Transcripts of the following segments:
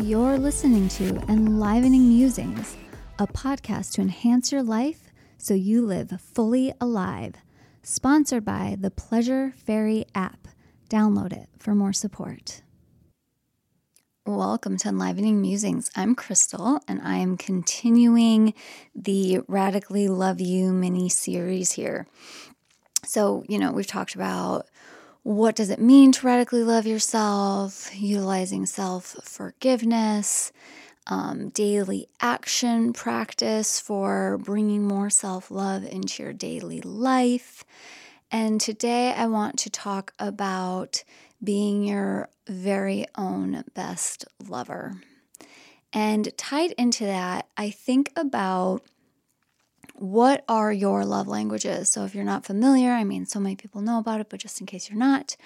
listening to Enlivening Musings, a podcast to enhance your life so you live fully alive. Sponsored by the Pleasure Fairy app. Download it for more support. Welcome to Enlivening Musings. I'm Crystal, and I am continuing the Radically Love You mini series here. So, you know, we've talked about what does it mean to radically love yourself, utilizing self forgiveness, um, daily action practice for bringing more self love into your daily life. And today I want to talk about being your very own best lover. And tied into that, I think about what are your love languages? So, if you're not familiar, I mean, so many people know about it, but just in case you're not,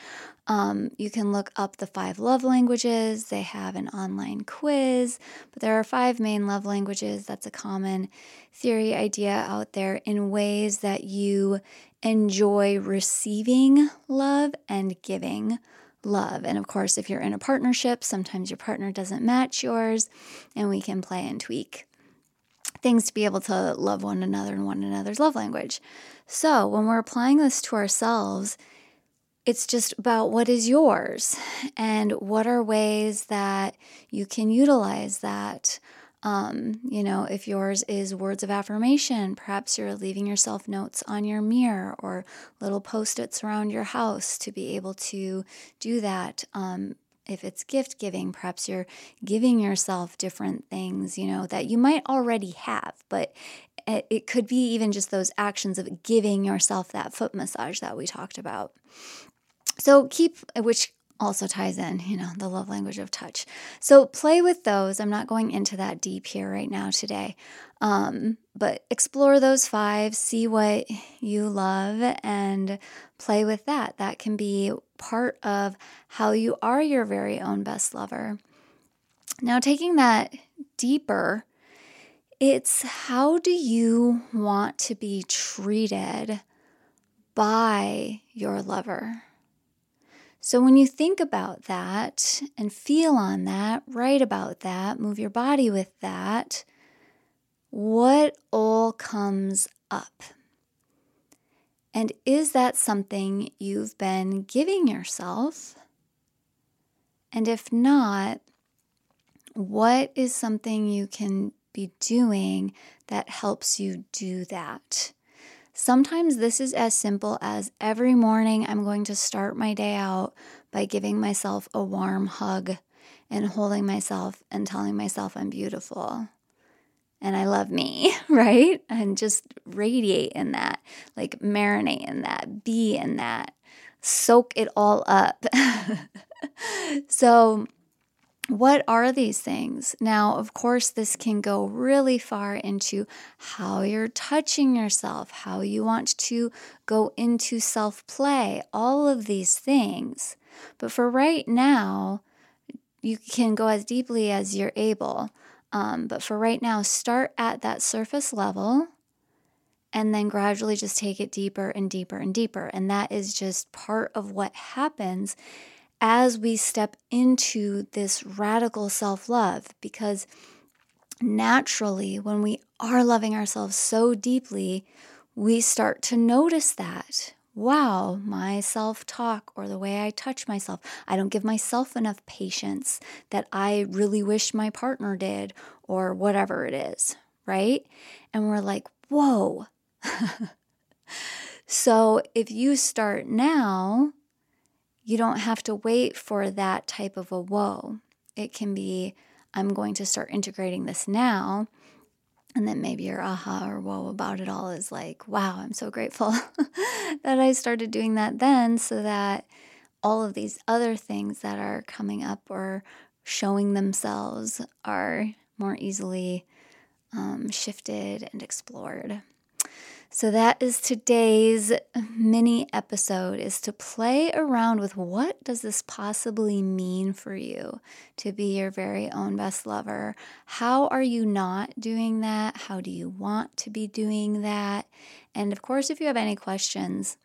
um, you can look up the five love languages. They have an online quiz, but there are five main love languages. That's a common theory idea out there in ways that you enjoy receiving love and giving love. And of course, if you're in a partnership, sometimes your partner doesn't match yours, and we can play and tweak things to be able to love one another and one another's love language. So when we're applying this to ourselves, it's just about what is yours and what are ways that you can utilize that. Um, you know, if yours is words of affirmation, perhaps you're leaving yourself notes on your mirror or little post its around your house to be able to do that. Um, if it's gift giving, perhaps you're giving yourself different things, you know, that you might already have, but it could be even just those actions of giving yourself that foot massage that we talked about. So keep, which also ties in, you know, the love language of touch. So play with those. I'm not going into that deep here right now today. Um, but explore those five, see what you love, and play with that. That can be part of how you are your very own best lover. Now, taking that deeper, it's how do you want to be treated by your lover? So, when you think about that and feel on that, write about that, move your body with that, what all comes up? And is that something you've been giving yourself? And if not, what is something you can be doing that helps you do that? Sometimes this is as simple as every morning I'm going to start my day out by giving myself a warm hug and holding myself and telling myself I'm beautiful and I love me, right? And just radiate in that, like marinate in that, be in that, soak it all up. so, what are these things? Now, of course, this can go really far into how you're touching yourself, how you want to go into self play, all of these things. But for right now, you can go as deeply as you're able. Um, but for right now, start at that surface level and then gradually just take it deeper and deeper and deeper. And that is just part of what happens as we step into this radical self love because naturally, when we are loving ourselves so deeply, we start to notice that. Wow, my self talk or the way I touch myself, I don't give myself enough patience that I really wish my partner did, or whatever it is, right? And we're like, whoa. so if you start now, you don't have to wait for that type of a whoa. It can be, I'm going to start integrating this now. And then maybe your aha or whoa about it all is like, wow, I'm so grateful that I started doing that then so that all of these other things that are coming up or showing themselves are more easily um, shifted and explored. So that is today's mini episode is to play around with what does this possibly mean for you to be your very own best lover? How are you not doing that? How do you want to be doing that? And of course, if you have any questions,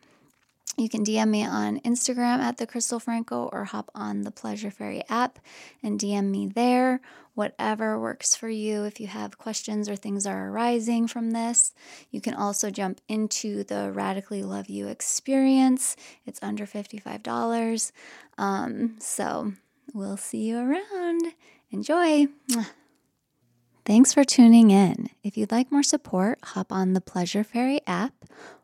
You can DM me on Instagram at the Crystal Franco or hop on the Pleasure Fairy app and DM me there. Whatever works for you. If you have questions or things are arising from this, you can also jump into the Radically Love You experience. It's under $55. Um, so we'll see you around. Enjoy. Thanks for tuning in. If you'd like more support, hop on the Pleasure Fairy app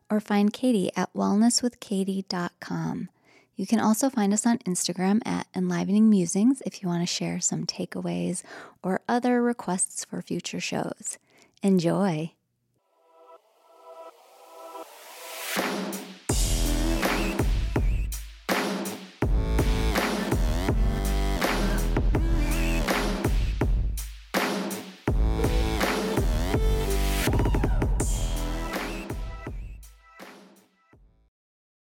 or find Katie at wellnesswithkatie.com. You can also find us on Instagram at Enlivening Musings if you want to share some takeaways or other requests for future shows. Enjoy!